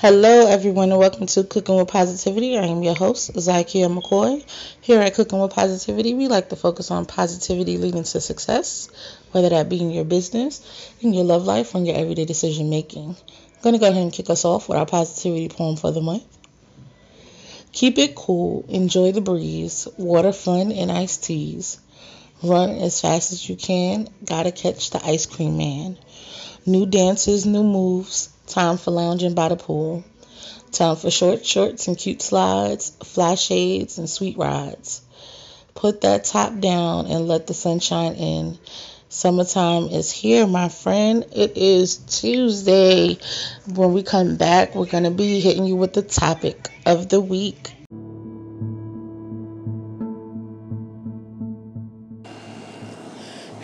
Hello, everyone, and welcome to Cooking with Positivity. I am your host, Zykia McCoy. Here at Cooking with Positivity, we like to focus on positivity leading to success, whether that be in your business, in your love life, or in your everyday decision making. I'm going to go ahead and kick us off with our positivity poem for the month. Keep it cool, enjoy the breeze, water fun and iced teas. Run as fast as you can, gotta catch the ice cream man. New dances, new moves, Time for lounging by the pool. Time for short shorts and cute slides, fly shades and sweet rides. Put that top down and let the sunshine in. Summertime is here, my friend. It is Tuesday. When we come back, we're going to be hitting you with the topic of the week.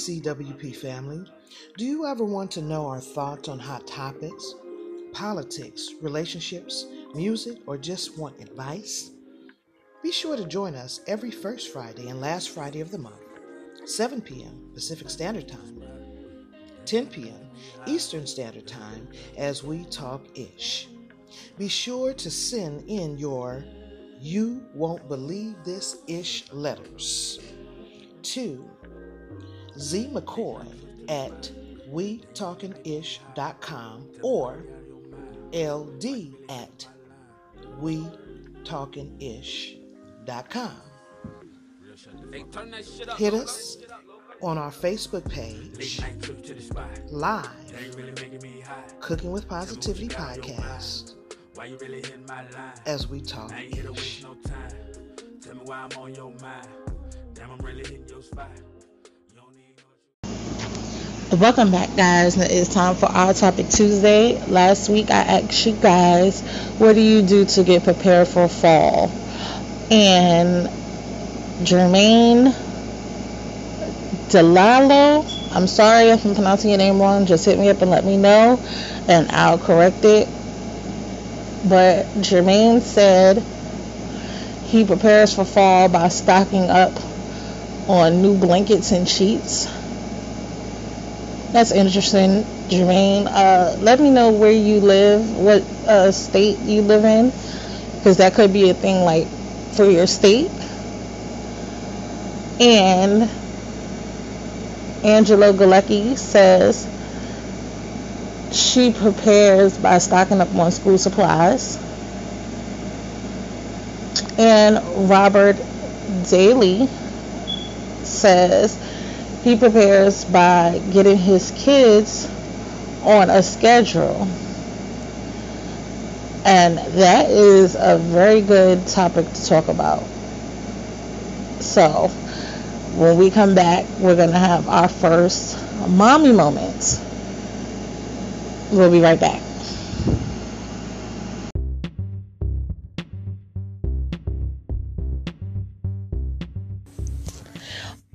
CWP family. Do you ever want to know our thoughts on hot topics, politics, relationships, music, or just want advice? Be sure to join us every first Friday and last Friday of the month, 7 p.m. Pacific Standard Time, 10 p.m. Eastern Standard Time as we talk ish. Be sure to send in your You Won't Believe This Ish letters to Z McCoy at WeTalkingIsh.com or LD at WeTalkingIsh.com. Hit us on our Facebook page, live, Cooking with Positivity podcast, as we talk ish. Tell me why I'm on your mind. Damn, I'm really hitting your spot. Welcome back, guys. It's time for our topic Tuesday. Last week, I asked you guys, what do you do to get prepared for fall? And Jermaine Delalo, I'm sorry if I'm pronouncing your name wrong. Just hit me up and let me know, and I'll correct it. But Jermaine said he prepares for fall by stocking up on new blankets and sheets that's interesting, Jermaine. Uh, let me know where you live, what uh, state you live in, because that could be a thing like for your state. And Angela Galecki says she prepares by stocking up on school supplies. And Robert Daly says he prepares by getting his kids on a schedule. And that is a very good topic to talk about. So, when we come back, we're going to have our first mommy moments. We'll be right back.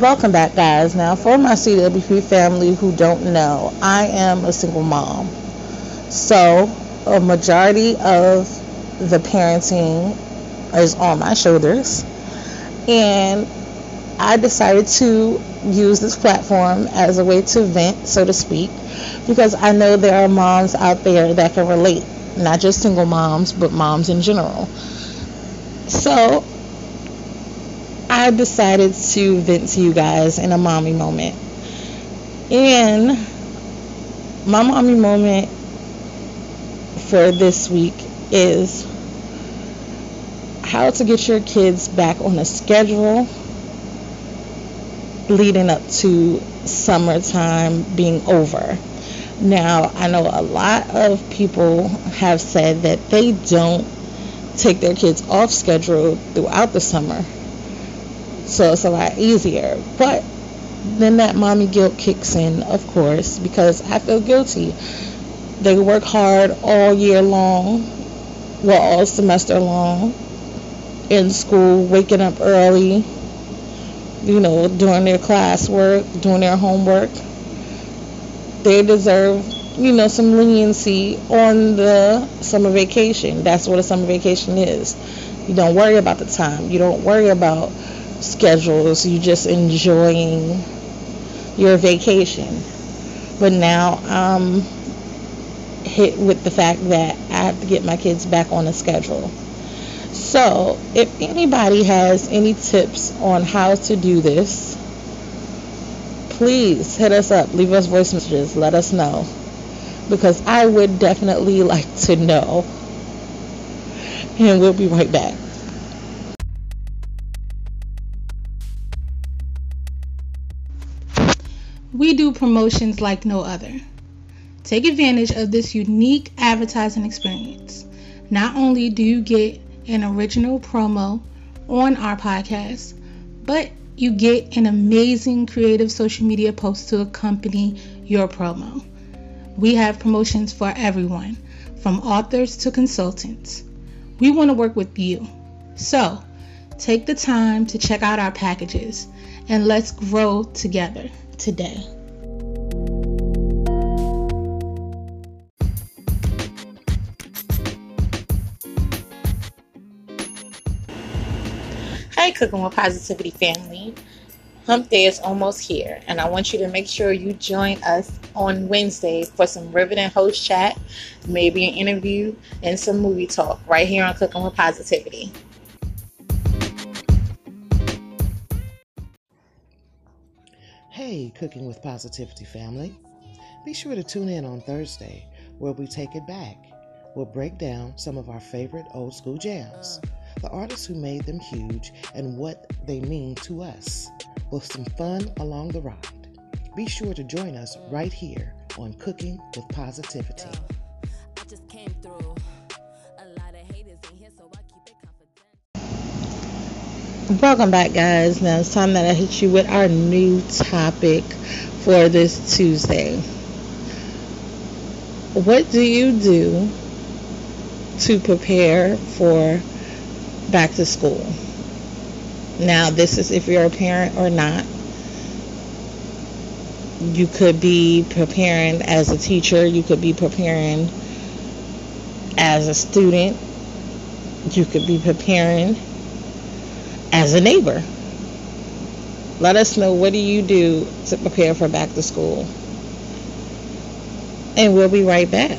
Welcome back, guys. Now, for my CWP family who don't know, I am a single mom. So, a majority of the parenting is on my shoulders. And I decided to use this platform as a way to vent, so to speak, because I know there are moms out there that can relate, not just single moms, but moms in general. So, I decided to vent to you guys in a mommy moment. And my mommy moment for this week is how to get your kids back on a schedule leading up to summertime being over. Now, I know a lot of people have said that they don't take their kids off schedule throughout the summer so it's a lot easier. But then that mommy guilt kicks in, of course, because I feel guilty. They work hard all year long, well, all semester long, in school, waking up early, you know, doing their classwork, doing their homework. They deserve, you know, some leniency on the summer vacation. That's what a summer vacation is. You don't worry about the time. You don't worry about schedules. You just enjoying your vacation. But now I'm hit with the fact that I have to get my kids back on a schedule. So, if anybody has any tips on how to do this, please hit us up, leave us voice messages, let us know. Because I would definitely like to know. And we'll be right back. Promotions like no other. Take advantage of this unique advertising experience. Not only do you get an original promo on our podcast, but you get an amazing creative social media post to accompany your promo. We have promotions for everyone, from authors to consultants. We want to work with you. So, take the time to check out our packages and let's grow together today. Cooking with Positivity family. Hump Day is almost here, and I want you to make sure you join us on Wednesday for some riveting host chat, maybe an interview, and some movie talk right here on Cooking with Positivity. Hey, Cooking with Positivity family. Be sure to tune in on Thursday where we take it back. We'll break down some of our favorite old school jams, the artists who made them huge, and what they mean to us, with some fun along the ride. Be sure to join us right here on Cooking with Positivity. Welcome back, guys. Now it's time that I hit you with our new topic for this Tuesday. What do you do to prepare for back to school? Now, this is if you're a parent or not. You could be preparing as a teacher, you could be preparing as a student, you could be preparing as a neighbor. Let us know what do you do to prepare for back to school. And we'll be right back.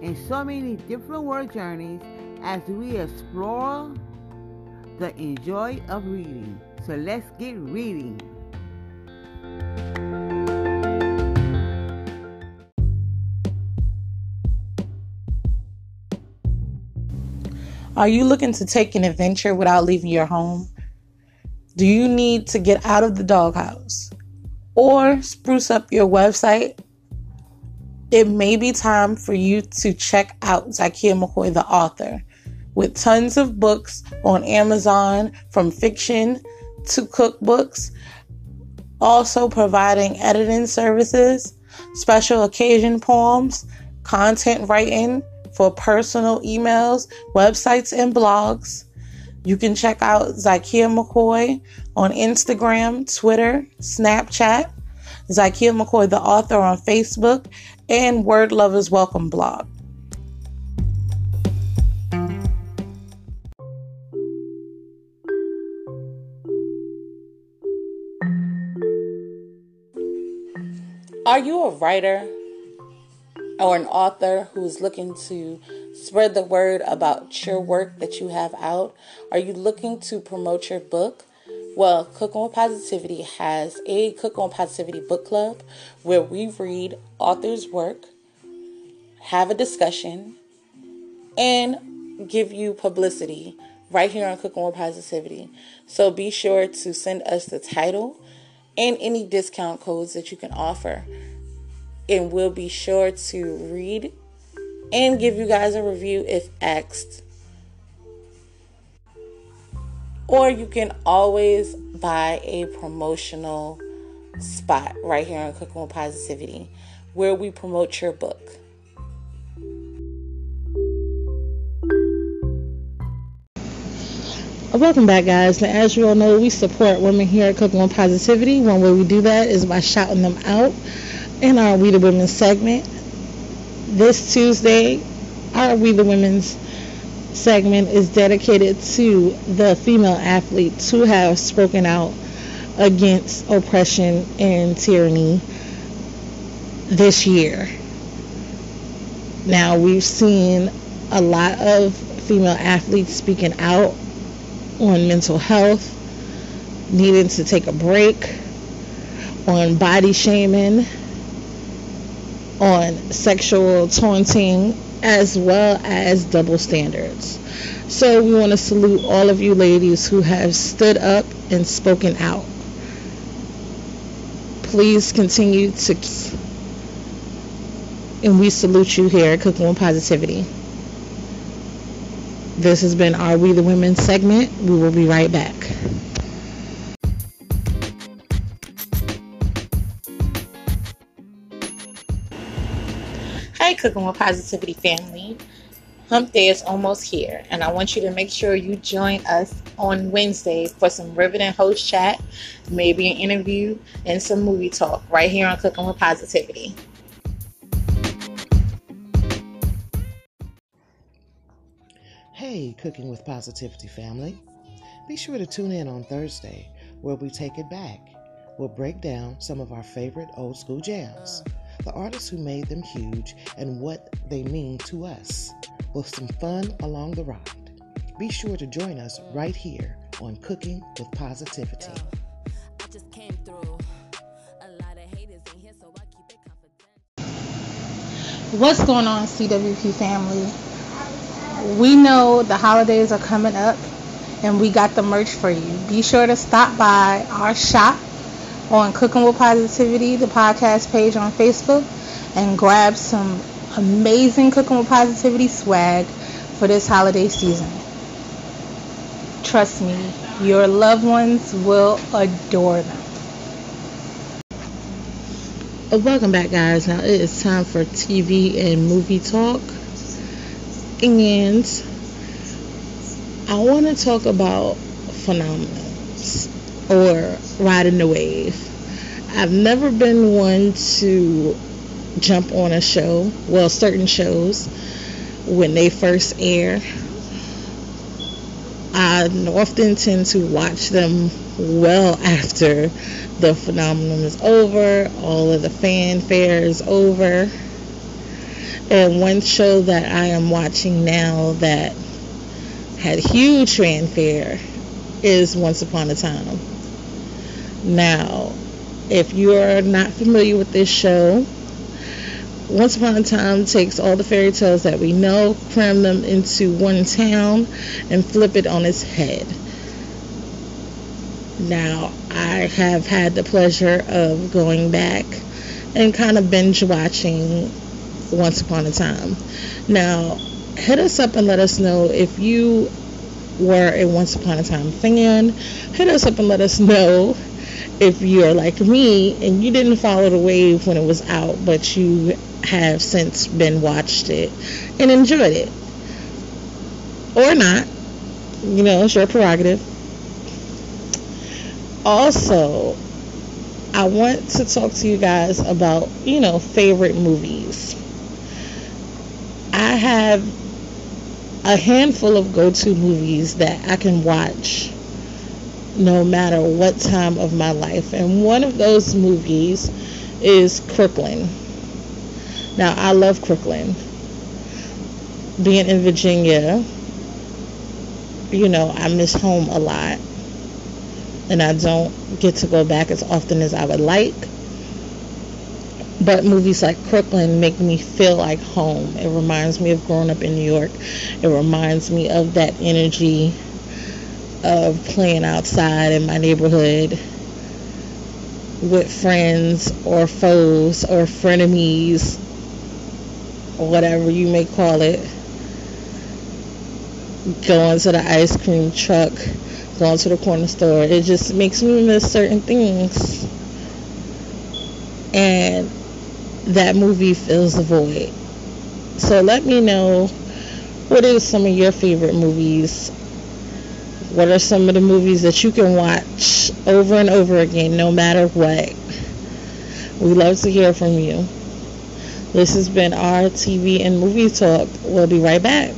in so many different word journeys as we explore the enjoy of reading. So let's get reading. Are you looking to take an adventure without leaving your home? Do you need to get out of the doghouse or spruce up your website? It may be time for you to check out Zakia McCoy, the author, with tons of books on Amazon from fiction to cookbooks, also providing editing services, special occasion poems, content writing for personal emails, websites, and blogs. You can check out Zakia McCoy on Instagram, Twitter, Snapchat, Zakia McCoy, the author, on Facebook, and Word Lovers Welcome blog. Are you a writer? or an author who's looking to spread the word about your work that you have out? Are you looking to promote your book? Well, Cook on Positivity has a Cook on Positivity book club where we read authors' work, have a discussion, and give you publicity right here on Cook on Positivity. So be sure to send us the title and any discount codes that you can offer and we'll be sure to read and give you guys a review if asked. Or you can always buy a promotional spot right here on Cooking with Positivity where we promote your book. Welcome back, guys. Now, as you all know, we support women here at Cooking with Positivity. One way we do that is by shouting them out in our We the Women segment. This Tuesday, our We the Women's segment is dedicated to the female athletes who have spoken out against oppression and tyranny this year. Now, we've seen a lot of female athletes speaking out on mental health, needing to take a break, on body shaming, on sexual taunting as well as double standards. So we want to salute all of you ladies who have stood up and spoken out. Please continue to and we salute you here at Cooking with Positivity. This has been our We the Women segment. We will be right back. Hi, Cooking with Positivity family. Hump Day is almost here, and I want you to make sure you join us on Wednesday for some riveting host chat, maybe an interview, and some movie talk right here on Cooking with Positivity. Hey, Cooking with Positivity family. Be sure to tune in on Thursday where we take it back. We'll break down some of our favorite old school jams the artists who made them huge, and what they mean to us, with some fun along the ride. Be sure to join us right here on Cooking with Positivity. What's going on, CWP family? We know the holidays are coming up and we got the merch for you. Be sure to stop by our shop on Cooking with Positivity, the podcast page on Facebook, and grab some amazing Cooking with Positivity swag for this holiday season. Trust me, your loved ones will adore them. Uh, welcome back, guys. Now it is time for TV and movie talk. And I want to talk about phenomena or riding the wave. I've never been one to jump on a show, well, certain shows, when they first air. I often tend to watch them well after the phenomenon is over, all of the fanfare is over. And one show that I am watching now that had huge fanfare is Once Upon a Time. Now, if you're not familiar with this show, Once Upon a Time takes all the fairy tales that we know, cram them into one town, and flip it on its head. Now, I have had the pleasure of going back and kind of binge watching Once Upon a Time. Now, hit us up and let us know if you were a Once Upon a Time fan. Hit us up and let us know if you're like me and you didn't follow the wave when it was out, but you have since been watched it and enjoyed it. Or not. You know, it's your prerogative. Also, I want to talk to you guys about, you know, favorite movies. I have a handful of go to movies that I can watch no matter what time of my life. And one of those movies is Crooklyn. Now, I love Crooklyn. Being in Virginia, you know, I miss home a lot. And I don't get to go back as often as I would like. But movies like Crooklyn make me feel like home. It reminds me of growing up in New York. It reminds me of that energy of playing outside in my neighborhood with friends or foes or frenemies or whatever you may call it. Going to the ice cream truck, going to the corner store. It just makes me miss certain things. And that movie fills the void. So let me know what are some of your favorite movies what are some of the movies that you can watch over and over again, no matter what? We love to hear from you. This has been our TV and movie talk. We'll be right back.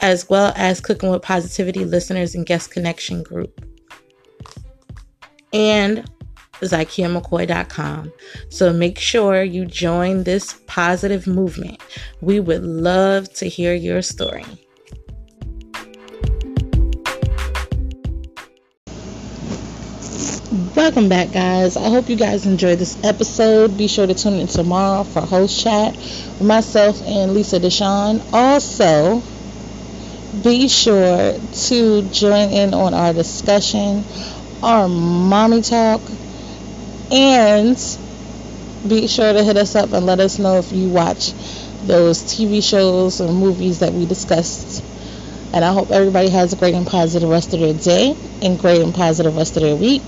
as well as Cooking with Positivity listeners and guest connection group. And ZykiaMcCoy.com. So make sure you join this positive movement. We would love to hear your story. Welcome back, guys. I hope you guys enjoyed this episode. Be sure to tune in tomorrow for host chat with myself and Lisa Deshawn. Also, be sure to join in on our discussion, our mommy talk, and be sure to hit us up and let us know if you watch those TV shows or movies that we discussed. And I hope everybody has a great and positive rest of their day and great and positive rest of their week.